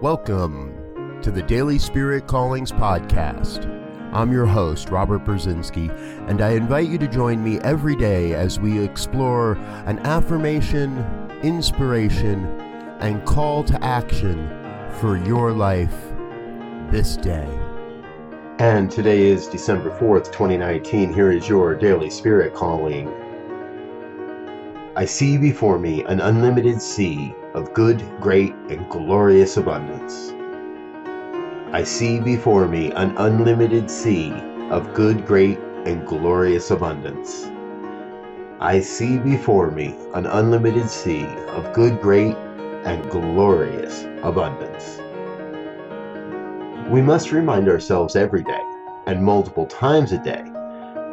Welcome to the Daily Spirit Callings Podcast. I'm your host, Robert Brzezinski, and I invite you to join me every day as we explore an affirmation, inspiration, and call to action for your life this day. And today is December 4th, 2019. Here is your Daily Spirit Calling. I see before me an unlimited sea of good, great, and glorious abundance. I see before me an unlimited sea of good, great, and glorious abundance. I see before me an unlimited sea of good, great, and glorious abundance. We must remind ourselves every day, and multiple times a day,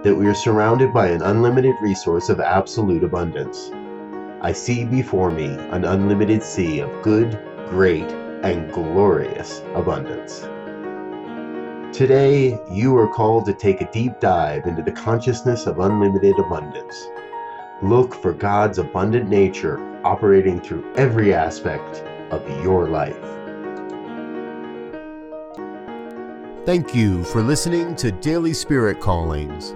that we are surrounded by an unlimited resource of absolute abundance. I see before me an unlimited sea of good, great, and glorious abundance. Today, you are called to take a deep dive into the consciousness of unlimited abundance. Look for God's abundant nature operating through every aspect of your life. Thank you for listening to Daily Spirit Callings.